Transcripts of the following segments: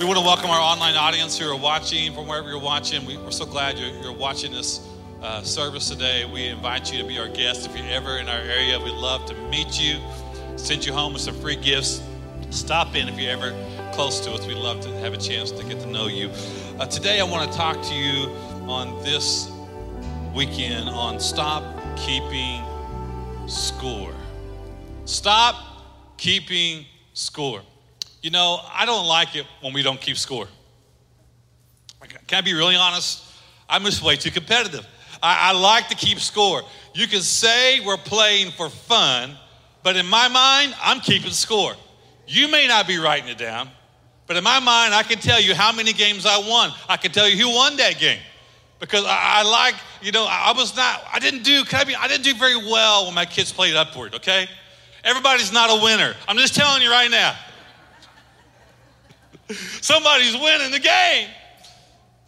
We want to welcome our online audience who are watching from wherever you're watching. We, are so glad you're, you're watching this uh, service today. We invite you to be our guest. If you're ever in our area, we'd love to meet you, send you home with some free gifts. Stop in if you're ever close to us. We'd love to have a chance to get to know you. Uh, today, I want to talk to you on this weekend on stop keeping score. Stop keeping score. You know, I don't like it when we don't keep score. Can I be really honest? I'm just way too competitive. I, I like to keep score. You can say we're playing for fun, but in my mind, I'm keeping score. You may not be writing it down, but in my mind, I can tell you how many games I won. I can tell you who won that game because I, I, like, you know, I was not, I didn't do, can I be, I didn't do very well when my kids played upward, okay? Everybody's not a winner. I'm just telling you right now. Somebody's winning the game.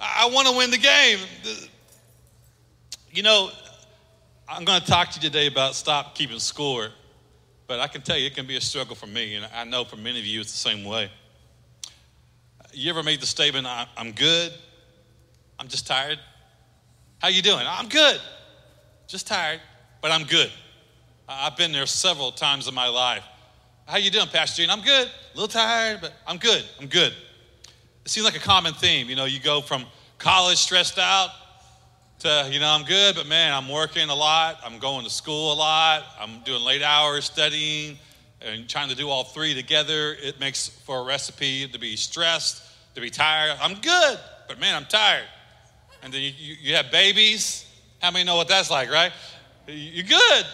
I, want to win the game. You know, I'm going to talk to you today about stop keeping score, but I can tell you it can be a struggle for me, and I know for many of you it's the same way. You ever made the statement, I'm good, I'm just tired? How you doing? I'm good. Just tired, but I'm good. I've been there several times in my life. How you doing, Pastor Gene? I'm good. A little tired, but I'm good. I'm good. It seems like a common theme. You know, you go from college stressed out to, you know, I'm good, but man, I'm working a lot. I'm going to school a lot. I'm doing late hours studying and trying to do all three together. It makes for a recipe to be stressed, to be tired. I'm good, but man, I'm tired and then you, you, you have babies. How many know what that's like, right? You're good.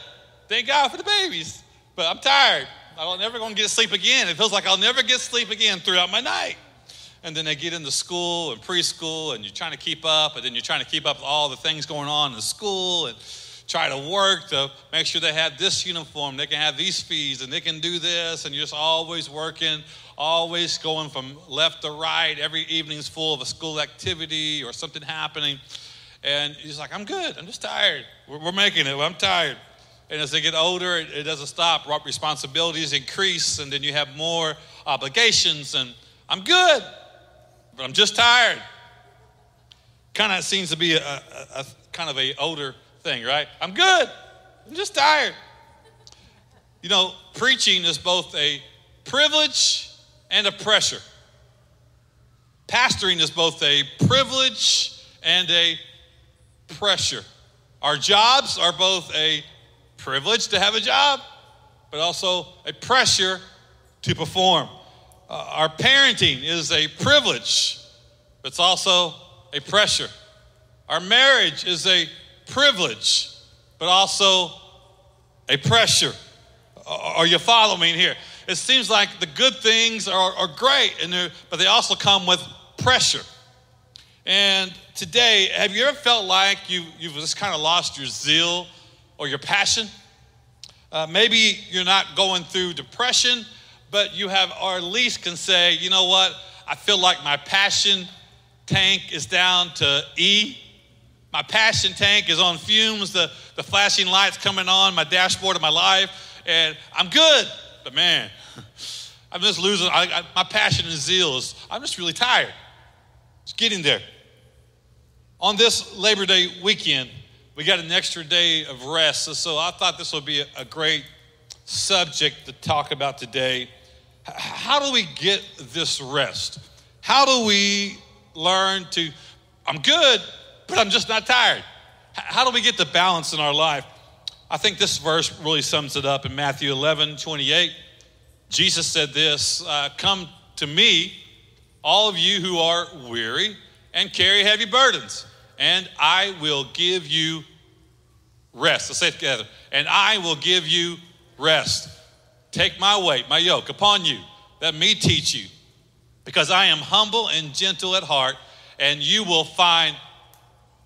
Thank God for the babies. But I'm tired. I'm never going to get sleep again. It feels like I'll never get sleep again throughout my night. And then they get into school and preschool, and you're trying to keep up, and then you're trying to keep up with all the things going on in school and try to work to make sure they have this uniform, they can have these fees, and they can do this, and you're just always working always going from left to right. Every evening's full of a school activity or something happening. And he's like, I'm good. I'm just tired. We're, we're making it. I'm tired. And as they get older, it, it doesn't stop. Responsibilities increase, and then you have more obligations. And I'm good, but I'm just tired. Kind of seems to be a, a, a kind of a older thing, right? I'm good. I'm just tired. You know, preaching is both a privilege and a pressure. Pastoring is both a privilege and a pressure. Our jobs are both a privilege to have a job, but also a pressure to perform. Uh, our parenting is a privilege, but it's also a pressure. Our marriage is a privilege, but also a pressure. Are you following me here? it seems like the good things are, are great, and but they also come with pressure. And today, have you ever felt like you, you've just kind of lost your zeal or your passion? Uh, maybe you're not going through depression, but you have, or at least can say, you know what? I feel like my passion tank is down to E. My passion tank is on fumes, the, the flashing lights coming on my dashboard of my life, and I'm good. But man, I'm just losing I, I, my passion and zeal. Is, I'm just really tired. It's getting there. On this Labor Day weekend, we got an extra day of rest. So I thought this would be a, a great subject to talk about today. How do we get this rest? How do we learn to, I'm good, but I'm just not tired? How do we get the balance in our life? I think this verse really sums it up in Matthew 11 28. Jesus said this uh, Come to me, all of you who are weary and carry heavy burdens, and I will give you rest. Let's say it together. And I will give you rest. Take my weight, my yoke upon you. Let me teach you, because I am humble and gentle at heart, and you will find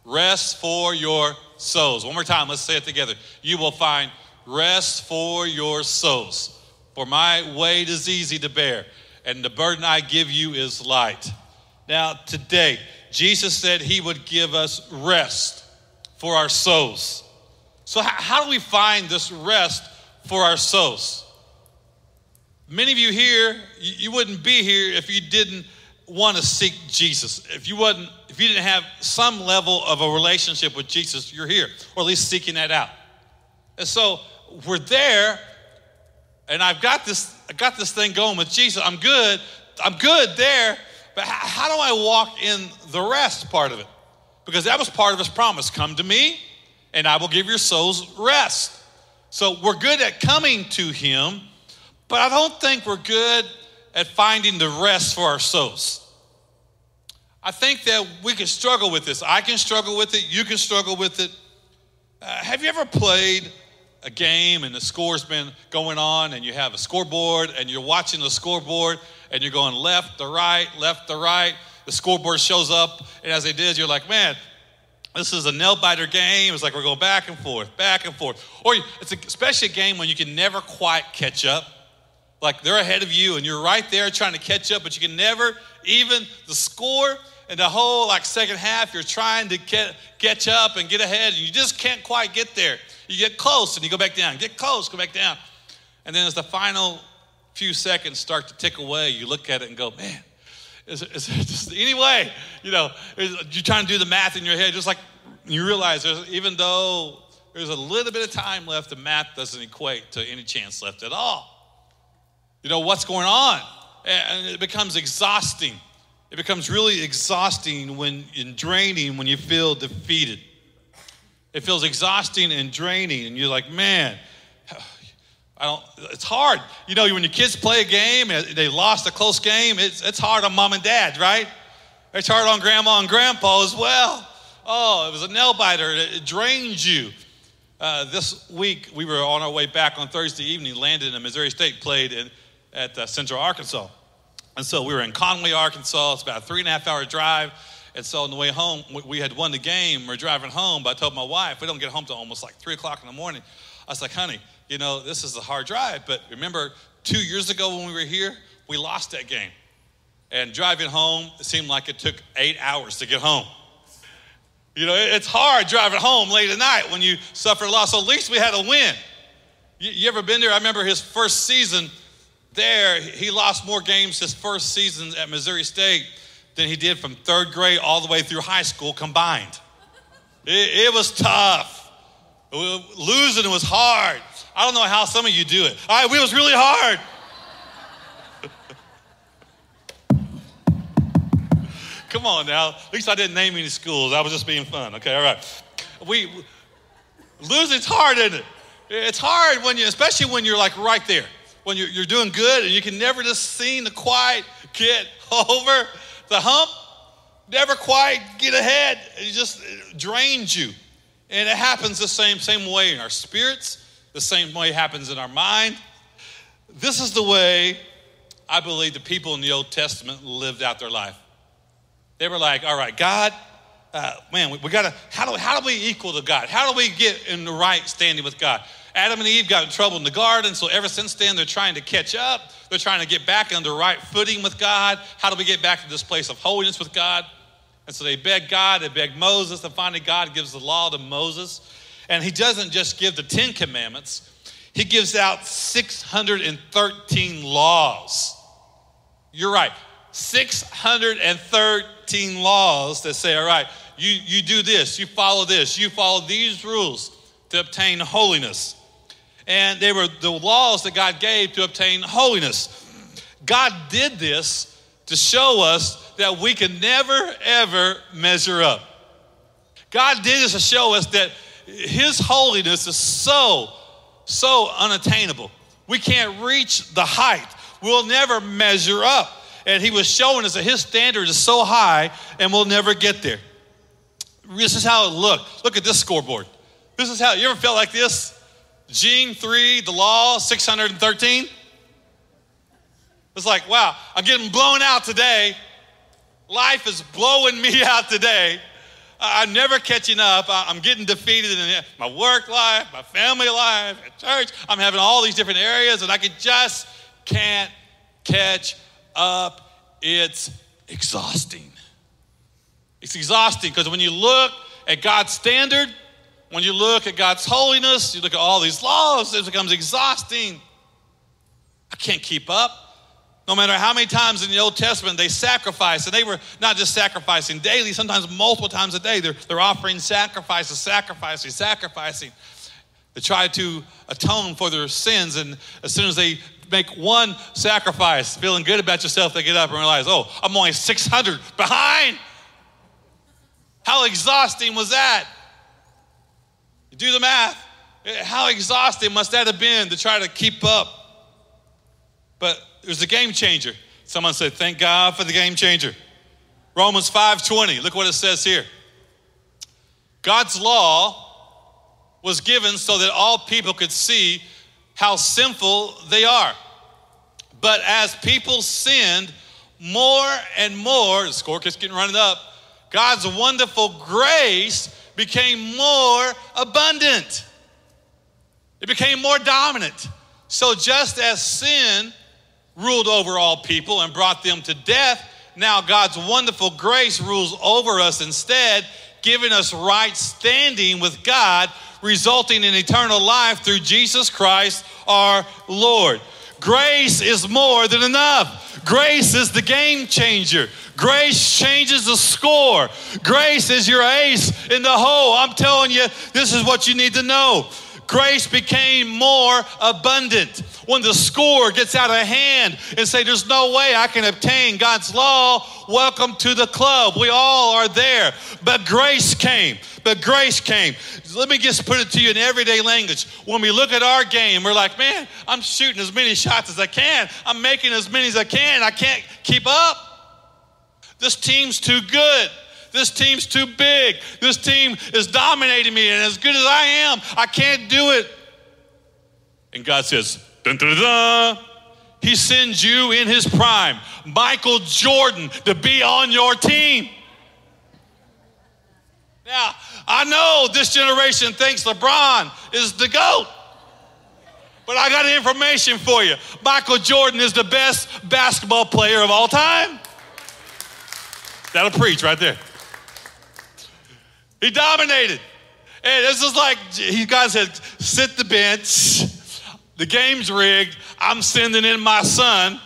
rest for your souls. One more time, let's say it together. You will find rest for your souls. For my weight is easy to bear, and the burden I give you is light. Now, today, Jesus said he would give us rest for our souls. So, how do we find this rest for our souls? Many of you here, you wouldn't be here if you didn't want to seek Jesus, if you wasn't, if you didn't have some level of a relationship with Jesus, you're here, or at least seeking that out. And so we're there, and I've got this, I got this thing going with Jesus. I'm good. I'm good there, but how, how do I walk in the rest part of it? Because that was part of his promise. Come to me, and I will give your souls rest. So we're good at coming to him, but I don't think we're good at finding the rest for our souls. I think that we can struggle with this. I can struggle with it. You can struggle with it. Uh, have you ever played a game and the score's been going on and you have a scoreboard and you're watching the scoreboard and you're going left to right, left to right? The scoreboard shows up, and as it did, you're like, man, this is a nail biter game. It's like we're going back and forth, back and forth. Or it's especially a game when you can never quite catch up. Like they're ahead of you and you're right there trying to catch up, but you can never even the score and the whole like second half, you're trying to get catch up and get ahead, and you just can't quite get there. You get close and you go back down, get close, go back down. And then as the final few seconds start to tick away, you look at it and go, man, is, it just any way? You know, you're trying to do the math in your head, just like you realize there's, even though there's a little bit of time left, the math doesn't equate to any chance left at all. You know, what's going on? And it becomes exhausting. It becomes really exhausting when and draining when you feel defeated. It feels exhausting and draining, and you're like, man, I don't, it's hard. You know, when your kids play a game and they lost a close game, it's, it's hard on mom and dad, right? It's hard on grandma and grandpa as well. Oh, it was a nail biter. It, it drains you. Uh, this week, we were on our way back on Thursday evening, landed in Missouri State, played in, at uh, Central Arkansas. And so we were in Conway, Arkansas. It's about a three and a half hour drive. And so on the way home, we had won the game. We're driving home, but I told my wife, we don't get home till almost like three o'clock in the morning. I was like, honey, you know, this is a hard drive. But remember, two years ago when we were here, we lost that game. And driving home, it seemed like it took eight hours to get home. You know, it's hard driving home late at night when you suffer loss. So at least we had a win. You, you ever been there? I remember his first season there, he lost more games his first season at Missouri State than he did from third grade all the way through high school combined. It, it was tough. Losing was hard. I don't know how some of you do it. All right, it was really hard. Come on now. At least I didn't name any schools. I was just being fun. Okay, all right. We losing's hard, isn't it? It's hard when you, especially when you're like right there when you're, you're doing good and you can never just seem to quite get over the hump, never quite get ahead. It just drains you. And it happens the same, same way in our spirits, the same way happens in our mind. This is the way I believe the people in the Old Testament lived out their life. They were like, all right, God, uh, man, we, we got to, how do, how do we equal to God? How do we get in the right standing with God? Adam and Eve got in trouble in the garden, so ever since then, they're trying to catch up. They're trying to get back on the right footing with God. How do we get back to this place of holiness with God? And so they beg God, they beg Moses, and finally, God gives the law to Moses. And he doesn't just give the Ten Commandments, he gives out 613 laws. You're right, 613 laws that say, all right, you, you do this, you follow this, you follow these rules to obtain holiness and they were the laws that God gave to obtain holiness. God did this to show us that we can never, ever measure up. God did this to show us that His holiness is so, so unattainable. We can't reach the height. We'll never measure up. And He was showing us that His standard is so high and we'll never get there. This is how it looked. Look at this scoreboard. This is how, you ever felt like this? Gene 3, the law 613. It's like, wow, I'm getting blown out today. Life is blowing me out today. I'm never catching up. I'm getting defeated in my work life, my family life, at church. I'm having all these different areas, and I can just can't catch up. It's exhausting. It's exhausting because when you look at God's standard, when you look at God's holiness, you look at all these laws, it becomes exhausting. I can't keep up. No matter how many times in the Old Testament they sacrificed, and they were not just sacrificing daily, sometimes multiple times a day, they're, they're offering sacrifices, sacrificing, sacrificing to try to atone for their sins. And as soon as they make one sacrifice, feeling good about yourself, they get up and realize, oh, I'm only 600 behind. How exhausting was that? You do the math. Eh, how exhausting must that have been to try to keep up? But it was a game changer. Someone said, Thank God for the game changer. Romans 5:20. Look what it says here. God's law was given so that all people could see how sinful they are. But as people sinned more and more, the score keeps getting running up, God's wonderful grace became more abundant. It became more dominant. So just as sin ruled over all people and brought them to death, now God's wonderful grace rules over us instead, giving us right standing with God, resulting in eternal life through Jesus Christ our Lord. Grace is more than enough. Grace is the game changer. Grace changes the score. Grace is your ace in the hole. I'm telling you, this is what you need to know. Grace became more abundant when the score gets out of hand and say, There's no way I can obtain God's law, welcome to the club. We all are there. But grace came. But grace came. Let me just put it to you in everyday language. When we look at our game, we're like, man, I'm shooting as many shots as I can. I'm making as many as I can. I can't keep up. This team's too good. This team's too big. This team is dominating me, and as good as I am, I can't do it. And God says, Dun, dun, dun, he sends you in his prime, Michael Jordan, to be on your team. Now, I know this generation thinks LeBron is the GOAT. But I got information for you. Michael Jordan is the best basketball player of all time. That'll preach right there. He dominated. And this is like, you guys said, sit the bench the game's rigged. I'm sending in my son.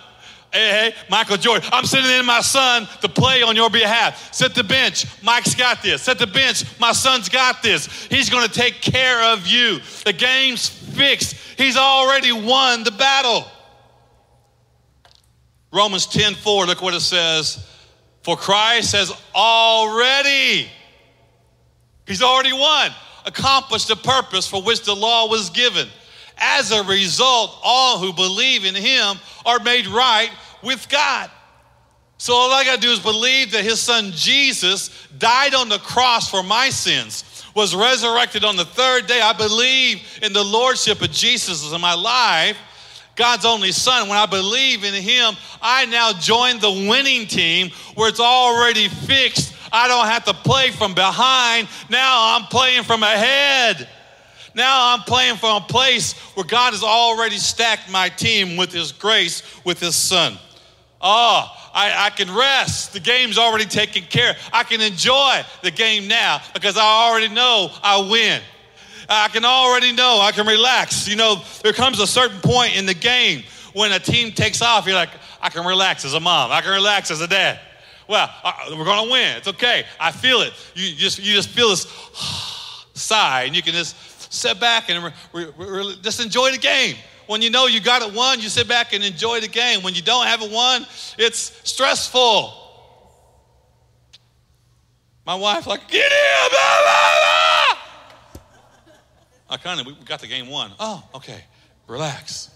Hey, hey, Michael Jordan, I'm sending in my son to play on your behalf. Set the bench. Mike's got this. Set the bench. My son's got this. He's going to take care of you. The game's fixed. He's already won the battle. Romans 10 4, look what it says. For Christ has already, he's already won, accomplished the purpose for which the law was given. As a result, all who believe in him are made right with God. So all I got to do is believe that his son Jesus died on the cross for my sins, was resurrected on the third day. I believe in the lordship of Jesus in my life. God's only son, when I believe in him, I now join the winning team where it's already fixed. I don't have to play from behind. Now I'm playing from ahead. Now I'm playing from a place where God has already stacked my team with His grace, with His Son. Oh, I, I, can rest. The game's already taken care. I can enjoy the game now because I already know I win. I can already know I can relax. You know, there comes a certain point in the game when a team takes off, you're like, I can relax as a mom. I can relax as a dad. Well, uh, we're going to win. It's okay. I feel it. You just, you just feel this sigh and you can just sit back and re- re- just enjoy the game. When you know you got it won, you sit back and enjoy the game. When you don't have it won, it's stressful. My wife, like, get in, blah, blah, blah. I kind of, we got the game won. Oh, okay, relax.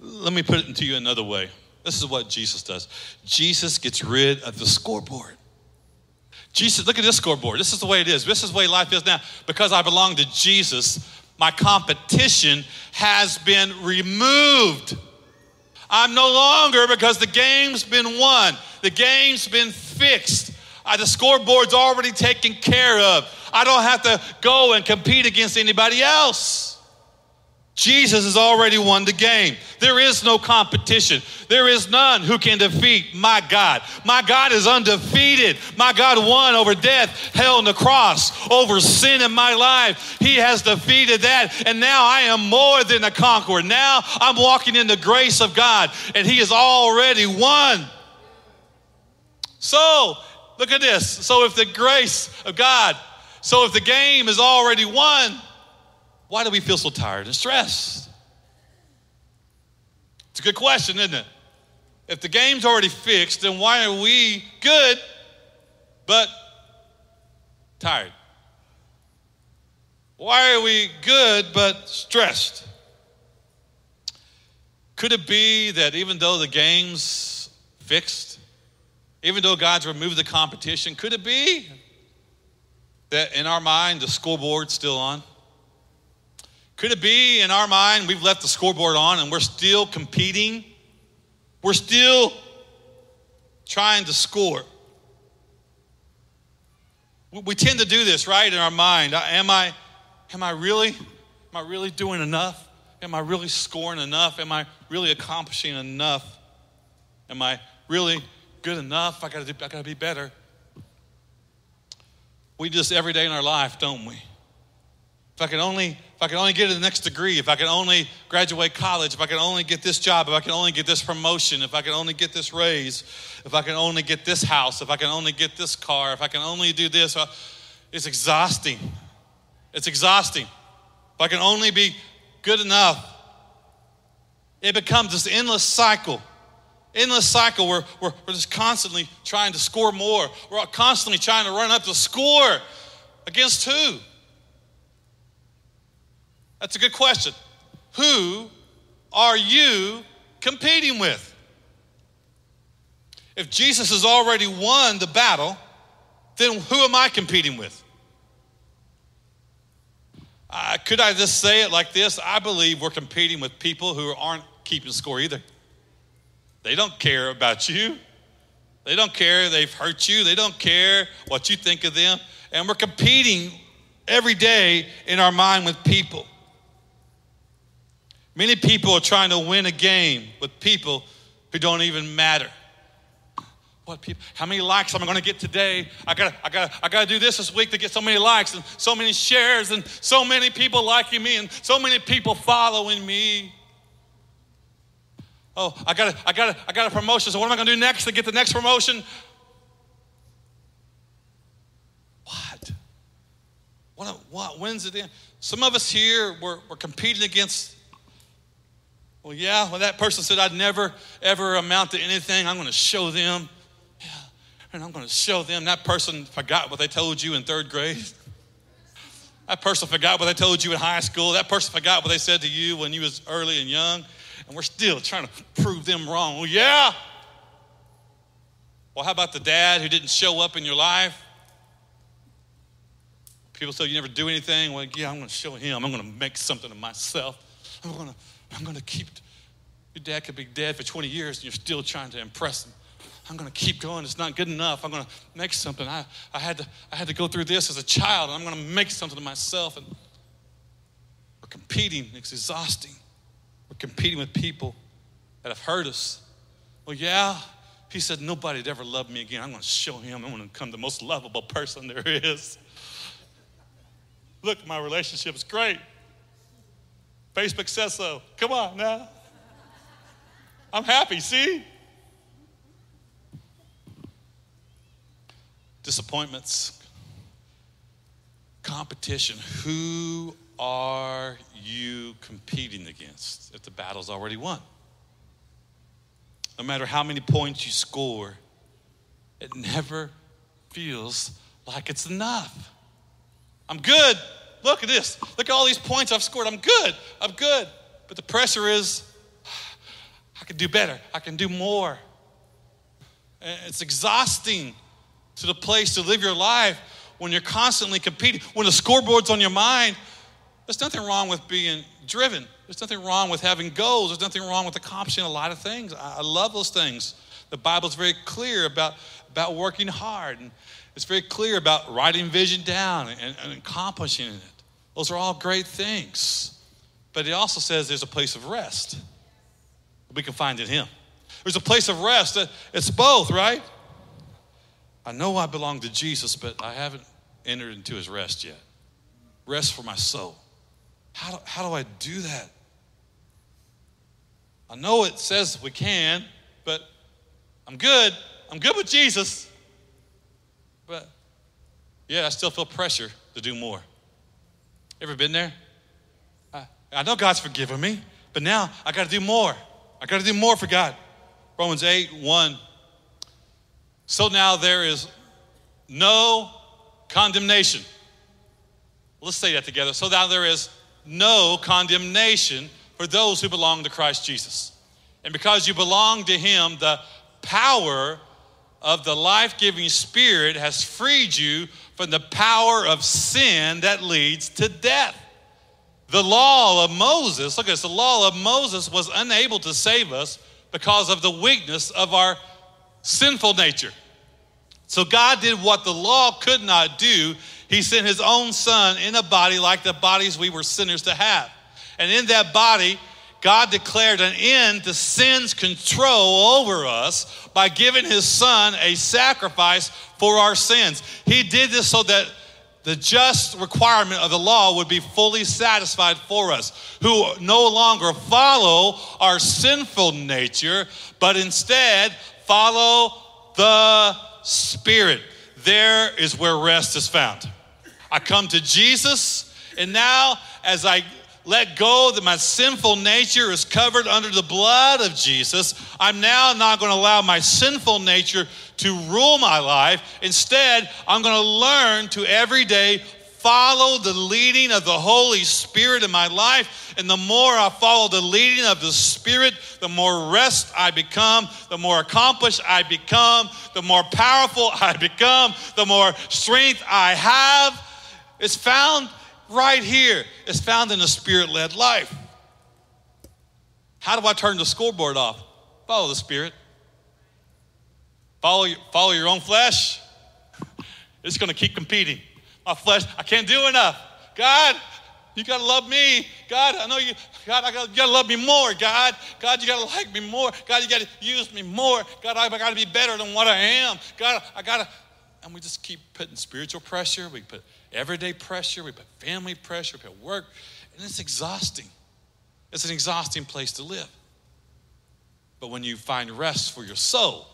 Let me put it into you another way. This is what Jesus does. Jesus gets rid of the scoreboard. Jesus, look at this scoreboard. This is the way it is. This is the way life is now. Because I belong to Jesus, my competition has been removed. I'm no longer because the game's been won, the game's been fixed. Uh, the scoreboard's already taken care of. I don't have to go and compete against anybody else. Jesus has already won the game. There is no competition. There is none who can defeat my God. My God is undefeated. My God won over death, hell, and the cross, over sin in my life. He has defeated that. And now I am more than a conqueror. Now I'm walking in the grace of God, and He has already won. So, look at this. So, if the grace of God, so if the game is already won, why do we feel so tired and stressed? It's a good question, isn't it? If the game's already fixed, then why are we good but tired? Why are we good but stressed? Could it be that even though the game's fixed, even though God's removed the competition, could it be that in our mind the scoreboard's still on? Could it be in our mind we've left the scoreboard on and we're still competing? We're still trying to score. We tend to do this, right, in our mind. Uh, am I, am I really, am I really doing enough? Am I really scoring enough? Am I really accomplishing enough? Am I really good enough? I gotta, do, I gotta be better. We just every day in our life, don't we? If I can only, if I can only get to the next degree, if I can only graduate college, if I can only get this job, if I can only get this promotion, if I can only get this raise, if I can only get this house, if I can only get this car, if I can only do this, uh, it's exhausting. It's exhausting. If I can only be good enough, it becomes this endless cycle. Endless cycle where we're, we're just constantly trying to score more. We're constantly trying to run up the score against who? That's a good question. Who are you competing with? If Jesus has already won the battle, then who am I competing with? Uh, could I just say it like this? I believe we're competing with people who aren't keeping score either. They don't care about you. They don't care they've hurt you. They don't care what you think of them. And we're competing every day in our mind with people. Many people are trying to win a game with people who don't even matter. What people? How many likes am I going to get today? I got I got I got to do this this week to get so many likes and so many shares and so many people liking me and so many people following me. Oh, I got I got I got a promotion. So what am I going to do next to get the next promotion? What? What? What? When's it in? Some of us here we're, we're competing against well, yeah, well, that person said I'd never, ever amount to anything. I'm going to show them. Yeah, and I'm going to show them. That person forgot what they told you in third grade. That person forgot what they told you in high school. That person forgot what they said to you when you was early and young. And we're still trying to prove them wrong. Well, yeah. Well, how about the dad who didn't show up in your life? People say you never do anything. Well, yeah, I'm going to show him. I'm going to make something of myself. I'm going to I'm going to keep, your dad could be dead for 20 years and you're still trying to impress him. I'm going to keep going. It's not good enough. I'm going to make something. I, I, had to, I had to go through this as a child, and I'm going to make something of myself. And we're competing. It's exhausting. We're competing with people that have hurt us. Well, yeah, he said, nobody'd ever love me again. I'm going to show him. I'm going to become the most lovable person there is. Look, my relationship is great. Facebook says so. Come on now. I'm happy, see? Disappointments, competition. Who are you competing against if the battle's already won? No matter how many points you score, it never feels like it's enough. I'm good. Look at this. Look at all these points I've scored. I'm good. I'm good. But the pressure is, I can do better. I can do more. And it's exhausting to the place to live your life when you're constantly competing. When the scoreboard's on your mind, there's nothing wrong with being driven. There's nothing wrong with having goals. There's nothing wrong with accomplishing a lot of things. I, love those things. The Bible's very clear about, about working hard. And it's very clear about writing vision down and, and accomplishing it. Those are all great things. but it also says there's a place of rest we can find in Him. There's a place of rest. It's both, right? I know I belong to Jesus, but I haven't entered into His rest yet. Rest for my soul. How do, how do I do that? I know it says we can, but I'm good. I'm good with Jesus. Yeah, I still feel pressure to do more. Ever been there? I, I know God's forgiven me, but now I got to do more. I got to do more for God. Romans 8 1. So now there is no condemnation. Let's say that together. So now there is no condemnation for those who belong to Christ Jesus. And because you belong to Him, the power of the life giving Spirit has freed you from the power of sin that leads to death. The law of Moses, look at this, the law of Moses was unable to save us because of the weakness of our sinful nature. So God did what the law could not do. He sent his own son in a body like the bodies we were sinners to have. And in that body, God declared an end to sin's control over us by giving his son a sacrifice for our sins. He did this so that the just requirement of the law would be fully satisfied for us, who no longer follow our sinful nature, but instead follow the Spirit. There is where rest is found. I come to Jesus, and now as I let go that my sinful nature is covered under the blood of Jesus, I'm now not going to allow my sinful nature to rule my life. Instead, I'm going to learn to every day follow the leading of the Holy Spirit in my life. And the more I follow the leading of the Spirit, the more rest I become, the more accomplished I become, the more powerful I become, the more strength I have. It's found right here is found in a spirit led life. How do I turn the scoreboard off? Follow the Spirit. Follow, follow your own flesh. It's going to keep competing. My flesh, I can't do enough. God, you got to love me. God, I know you, God, I got, you got to love me more. God, God, you got to like me more. God, you got to use me more. God, I, I got to be better than what I am. God, I got to, and we just keep putting spiritual pressure. We put everyday pressure. We put family pressure. We put work. And it's exhausting. It's an exhausting place to live. But when you find rest for your soul,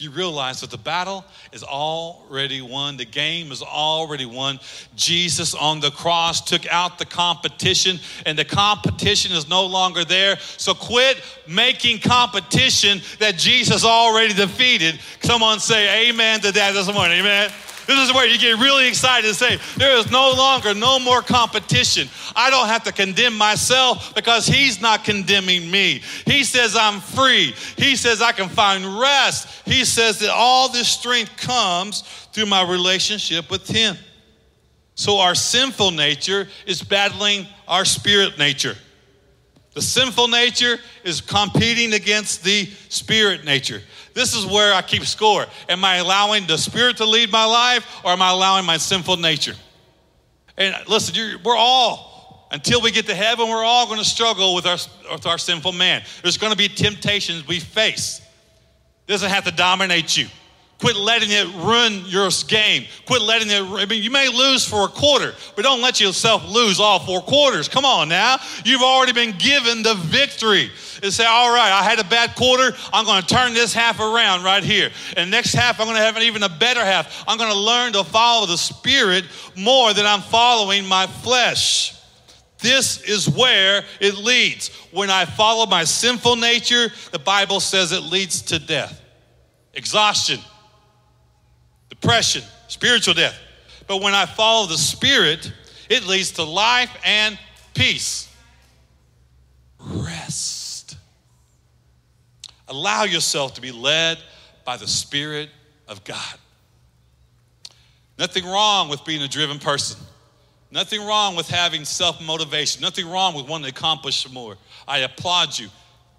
you realize that the battle is already won. The game is already won. Jesus on the cross took out the competition, and the competition is no longer there. So quit making competition that Jesus already defeated. Someone say amen to that this morning. Amen. This is where you get really excited and say, There is no longer, no more competition. I don't have to condemn myself because He's not condemning me. He says I'm free. He says I can find rest. He says that all this strength comes through my relationship with Him. So our sinful nature is battling our spirit nature. The sinful nature is competing against the spirit nature. This is where I keep score. Am I allowing the Spirit to lead my life or am I allowing my sinful nature? And listen, we're all, until we get to heaven, we're all going to struggle with our, with our sinful man. There's going to be temptations we face. It doesn't have to dominate you. Quit letting it ruin your game. Quit letting it, I mean, you may lose for a quarter, but don't let yourself lose all four quarters. Come on now. You've already been given the victory. And say, all right, I had a bad quarter. I'm going to turn this half around right here. And next half, I'm going to have an even a better half. I'm going to learn to follow the Spirit more than I'm following my flesh. This is where it leads. When I follow my sinful nature, the Bible says it leads to death, exhaustion, depression, spiritual death. But when I follow the Spirit, it leads to life and peace. Rest. Allow yourself to be led by the Spirit of God. Nothing wrong with being a driven person. Nothing wrong with having self motivation. Nothing wrong with wanting to accomplish more. I applaud you.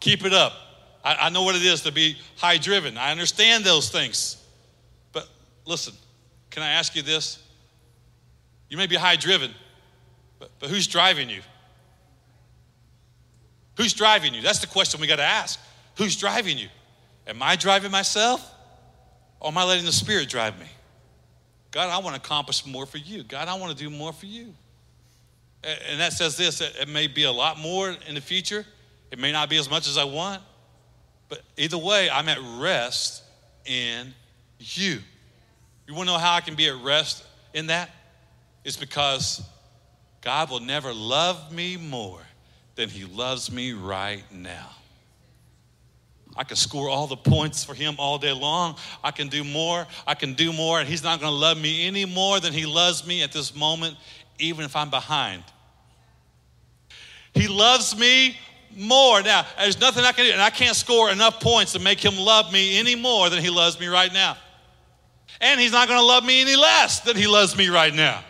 Keep it up. I, I know what it is to be high driven. I understand those things. Listen, can I ask you this? You may be high driven, but, but who's driving you? Who's driving you? That's the question we got to ask. Who's driving you? Am I driving myself? Or am I letting the Spirit drive me? God, I want to accomplish more for you. God, I want to do more for you. And that says this it may be a lot more in the future, it may not be as much as I want, but either way, I'm at rest in you. You want to know how I can be at rest in that? It's because God will never love me more than He loves me right now. I can score all the points for him all day long. I can do more. I can do more. And he's not going to love me any more than he loves me at this moment, even if I'm behind. He loves me more. Now, there's nothing I can do. And I can't score enough points to make him love me any more than he loves me right now. And he's not going to love me any less than he loves me right now.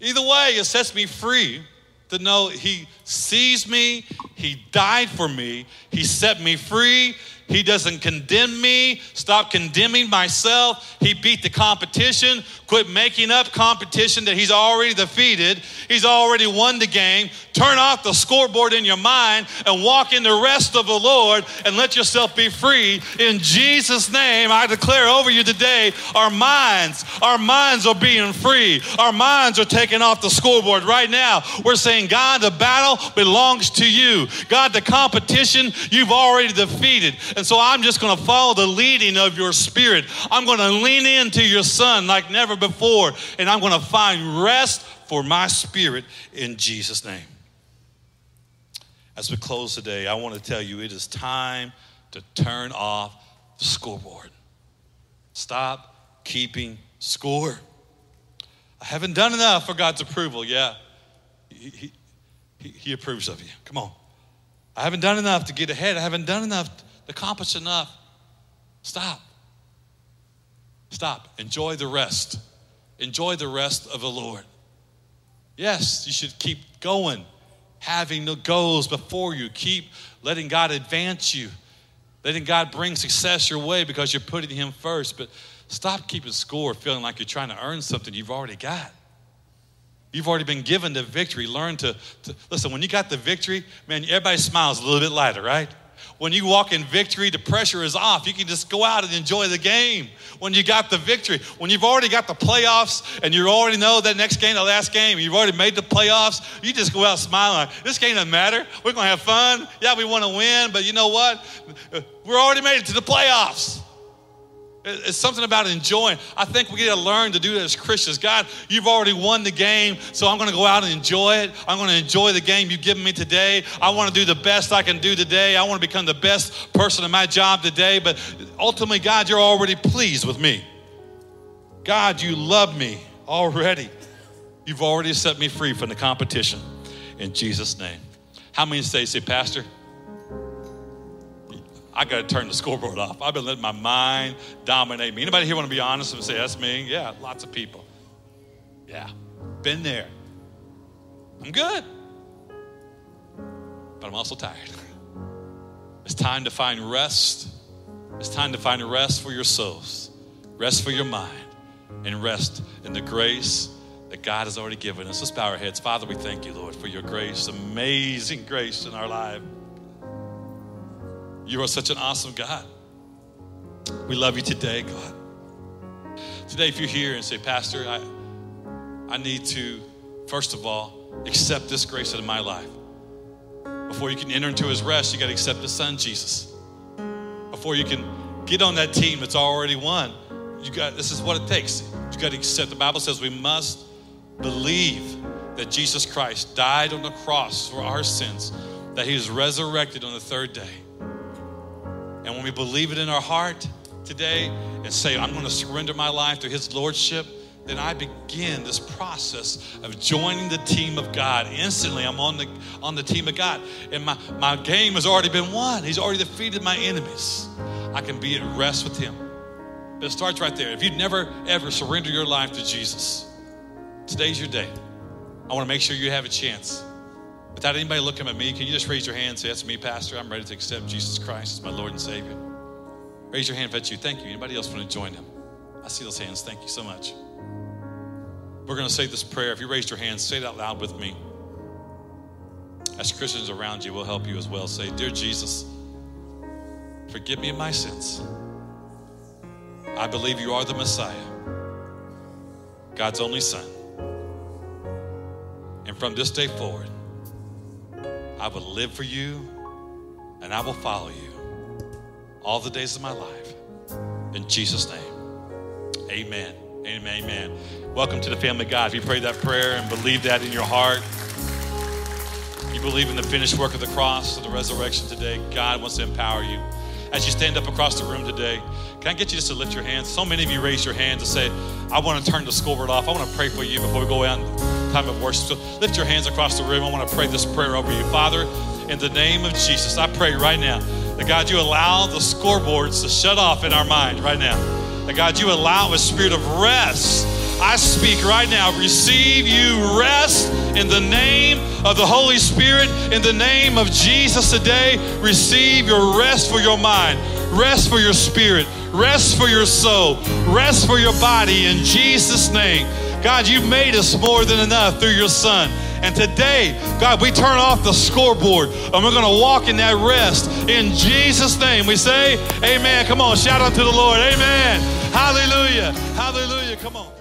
Either way, it sets me free to know He sees me, He died for me, He set me free, he doesn't condemn me. Stop condemning myself. He beat the competition. Quit making up competition that he's already defeated. He's already won the game. Turn off the scoreboard in your mind and walk in the rest of the Lord and let yourself be free. In Jesus' name, I declare over you today our minds, our minds are being free. Our minds are taking off the scoreboard right now. We're saying, God, the battle belongs to you. God, the competition you've already defeated. And so I'm just going to follow the leading of your spirit. I'm going to lean into your son like never before, and I'm going to find rest for my spirit in Jesus' name. As we close today, I want to tell you it is time to turn off the scoreboard. Stop keeping score. I haven't done enough for God's approval. Yeah, he, he, he approves of you. Come on. I haven't done enough to get ahead. I haven't done enough accomplished enough. Stop. Stop. Enjoy the rest. Enjoy the rest of the Lord. Yes, you should keep going, having the goals before you. Keep letting God advance you, letting God bring success your way because you're putting Him first. But stop keeping score, feeling like you're trying to earn something you've already got. You've already been given the victory. Learn to, to listen, when you got the victory, man, everybody smiles a little bit lighter, right? When you walk in victory, the pressure is off. You can just go out and enjoy the game when you got the victory. When you've already got the playoffs and you already know that next game, the last game, you've already made the playoffs, you just go out smiling. This game doesn't matter. We're going to have fun. Yeah, we want to win, but you know what? We're already made it to the playoffs. It's something about enjoying. I think we got to learn to do that as Christians. God, you've already won the game, so I'm going to go out and enjoy it. I'm going to enjoy the game you've given me today. I want to do the best I can do today. I want to become the best person in my job today. But ultimately, God, you're already pleased with me. God, you love me already. You've already set me free from the competition. In Jesus' name. How many say, say, Pastor? I got to turn the scoreboard off. I've been letting my mind dominate me. Anybody here want to be honest and say, that's me? Yeah, lots of people. Yeah, been there. I'm good, but I'm also tired. It's time to find rest. It's time to find rest for your souls, rest for your mind, and rest in the grace that God has already given us. Let's bow our heads. Father, we thank you, Lord, for your grace, amazing grace in our life. You are such an awesome God. We love you today, God. Today, if you're here and say, Pastor, I, I need to, first of all, accept this grace in my life. Before you can enter into his rest, you got to accept his son, Jesus. Before you can get on that team that's already won, you got this is what it takes. You got to accept. The Bible says we must believe that Jesus Christ died on the cross for our sins, that he was resurrected on the third day and when we believe it in our heart today and say, I'm going to surrender my life to His Lordship, then I begin this process of joining the team of God. Instantly, I'm on the, on the team of God. And my, my game has already been won. He's already defeated my enemies. I can be at rest with Him. But it starts right there. If you've never, ever surrendered your life to Jesus, today's your day. I want to make sure you have a chance. Without anybody looking at me, can you just raise your hand and say, That's me, Pastor. I'm ready to accept Jesus Christ as my Lord and Savior. Raise your hand if that's you. Thank you. Anybody else want to join him? I see those hands. Thank you so much. We're going to say this prayer. If you raised your hand, say it out loud with me. as Christians around you we'll help you as well. Say, Dear Jesus, forgive me of my sins. I believe you are the Messiah, God's only Son. And from this day forward, I will live for you and I will follow you all the days of my life. In Jesus' name, amen. Amen. Amen. Welcome to the family of God. If you prayed that prayer and believe that in your heart, you believe in the finished work of the cross, of the resurrection today, God wants to empower you. As you stand up across the room today, can I get you just to lift your hands? So many of you raise your hands and say, I want to turn the scoreboard off. I want to pray for you before we go out in time of worship. So lift your hands across the room. I want to pray this prayer over you. Father, in the name of Jesus, I pray right now that God, you allow the scoreboards to shut off in our mind right now. That God, you allow a spirit of rest I speak right now, receive you rest in the name of the Holy Spirit, in the name of Jesus today. Receive your rest for your mind, rest for your spirit, rest for your soul, rest for your body in Jesus' name. God, you've made us more than enough through your Son. And today, God, we turn off the scoreboard and we're going to walk in that rest in Jesus' name. We say, Amen. Come on, shout out to the Lord. Amen. Hallelujah. Hallelujah. Come on.